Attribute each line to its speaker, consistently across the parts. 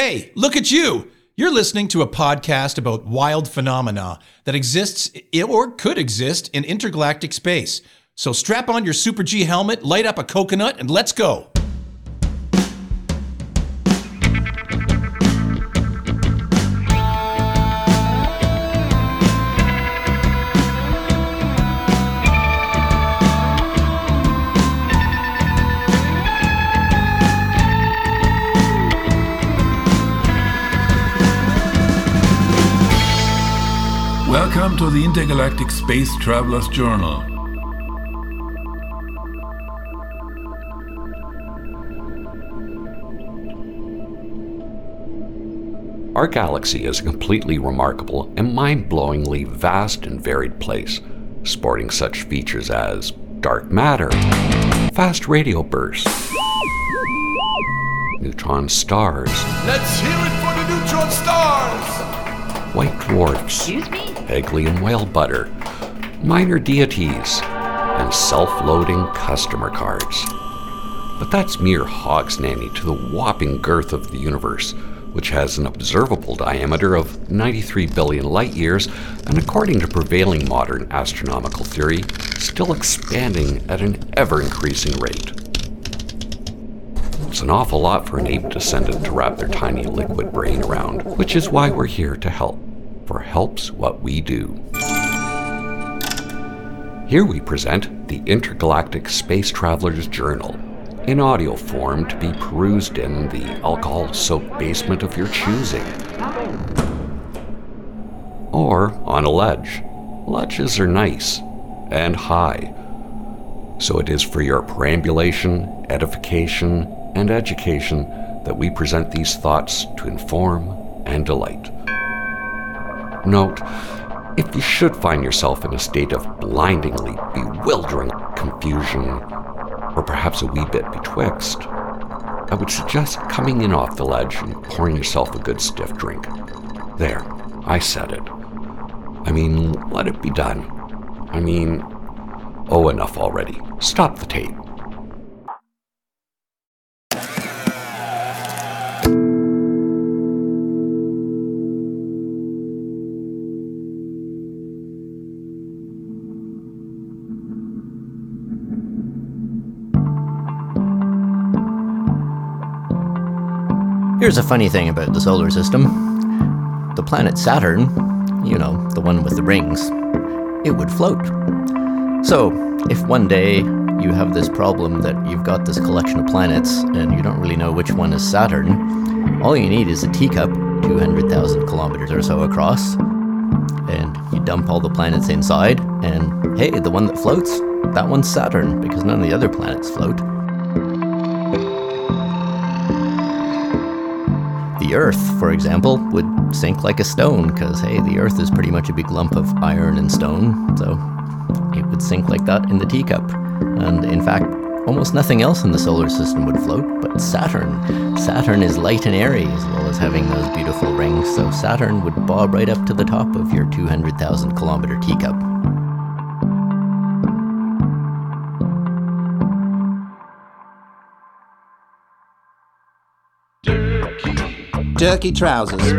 Speaker 1: Hey, look at you! You're listening to a podcast about wild phenomena that exists or could exist in intergalactic space. So strap on your Super G helmet, light up a coconut, and let's go!
Speaker 2: Welcome to the Intergalactic Space Travelers Journal.
Speaker 3: Our galaxy is a completely remarkable and mind blowingly vast and varied place, sporting such features as dark matter, fast radio bursts, neutron stars,
Speaker 4: Let's hear it for the neutron stars!
Speaker 3: white dwarfs, Eggly and whale butter, minor deities, and self loading customer cards. But that's mere hog's nanny to the whopping girth of the universe, which has an observable diameter of 93 billion light years, and according to prevailing modern astronomical theory, still expanding at an ever increasing rate. It's an awful lot for an ape descendant to wrap their tiny liquid brain around, which is why we're here to help, for help's what we do. Here we present the Intergalactic Space Traveler's Journal, in audio form to be perused in the alcohol soaked basement of your choosing. Or on a ledge. Ledges are nice and high. So it is for your perambulation, edification, and education that we present these thoughts to inform and delight. Note, if you should find yourself in a state of blindingly bewildering confusion, or perhaps a wee bit betwixt, I would suggest coming in off the ledge and pouring yourself a good stiff drink. There, I said it. I mean, let it be done. I mean, oh, enough already. Stop the tape.
Speaker 5: Here's a funny thing about the solar system the planet Saturn, you know, the one with the rings, it would float. So, if one day you have this problem that you've got this collection of planets and you don't really know which one is Saturn, all you need is a teacup 200,000 kilometers or so across, and you dump all the planets inside, and hey, the one that floats, that one's Saturn, because none of the other planets float. The Earth, for example, would sink like a stone, because, hey, the Earth is pretty much a big lump of iron and stone, so it would sink like that in the teacup. And in fact, almost nothing else in the solar system would float, but Saturn. Saturn is light and airy, as well as having those beautiful rings, so Saturn would bob right up to the top of your 200,000 kilometer teacup.
Speaker 6: Dirky trousers.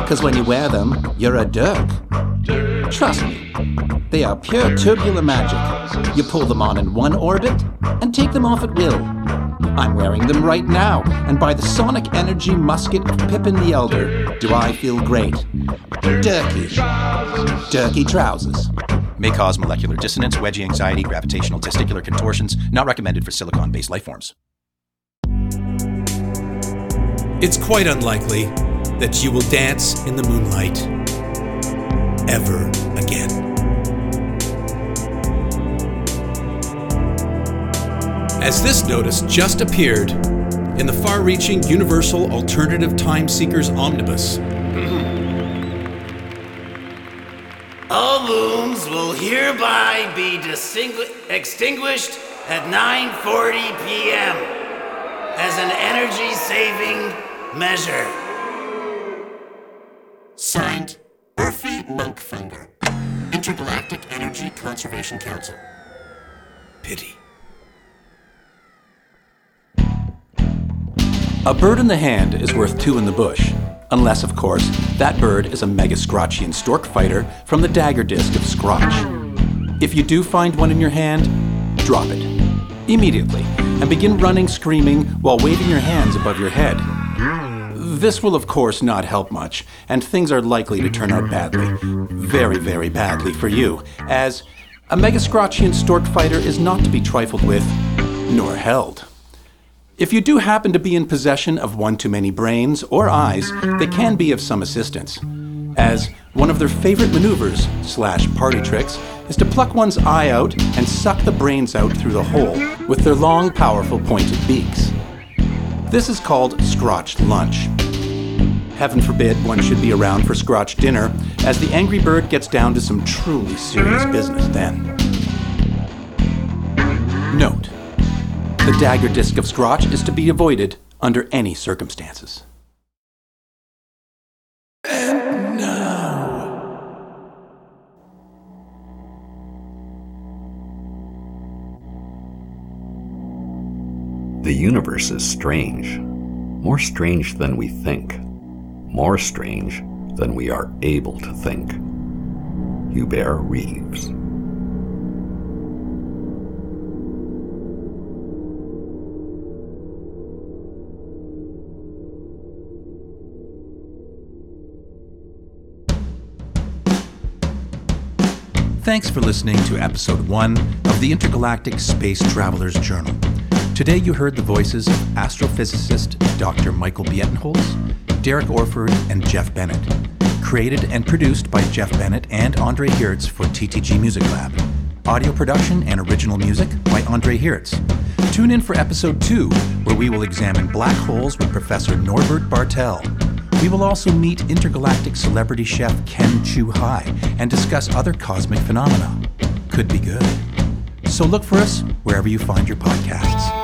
Speaker 6: Because when you wear them, you're a dirk. Trust me, they are pure tubular magic. You pull them on in one orbit and take them off at will. I'm wearing them right now, and by the sonic energy musket of Pippin the Elder, do I feel great. Dirky. Dirky trousers.
Speaker 1: May cause molecular dissonance, wedgie anxiety, gravitational testicular contortions, not recommended for silicon based life forms.
Speaker 7: It's quite unlikely that you will dance in the moonlight ever again. As this notice just appeared in the far reaching Universal Alternative Time Seekers Omnibus,
Speaker 8: All moons will hereby be distingu- extinguished at 9:40 p.m. as an energy-saving measure.
Speaker 9: Signed, Murphy Monkfinger, Intergalactic Energy Conservation Council.
Speaker 7: pity.
Speaker 6: A bird in the hand is worth two in the bush. Unless, of course, that bird is a Mega Scrotchian stork fighter from the dagger disc of Scrotch. If you do find one in your hand, drop it immediately and begin running screaming while waving your hands above your head. This will, of course, not help much, and things are likely to turn out badly. Very, very badly for you, as a Megascrotchian stork fighter is not to be trifled with, nor held. If you do happen to be in possession of one too many brains or eyes, they can be of some assistance, as one of their favorite maneuvers slash party tricks is to pluck one's eye out and suck the brains out through the hole with their long, powerful pointed beaks. This is called Scrotch Lunch. Heaven forbid one should be around for Scrotch dinner, as the angry bird gets down to some truly serious business then. Note the dagger disc of Scrotch is to be avoided under any circumstances.
Speaker 1: And now.
Speaker 3: The universe is strange, more strange than we think, more strange than we are able to think. Hubert Reeves.
Speaker 1: Thanks for listening to episode one of the Intergalactic Space Traveler's Journal. Today you heard the voices of astrophysicist Dr. Michael Bietenholz, Derek Orford, and Jeff Bennett. Created and produced by Jeff Bennett and Andre Hertz for TTG Music Lab. Audio production and original music by Andre Hertz. Tune in for episode two, where we will examine black holes with Professor Norbert Bartel. We will also meet intergalactic celebrity chef Ken Chu Hai and discuss other cosmic phenomena. Could be good. So look for us wherever you find your podcasts.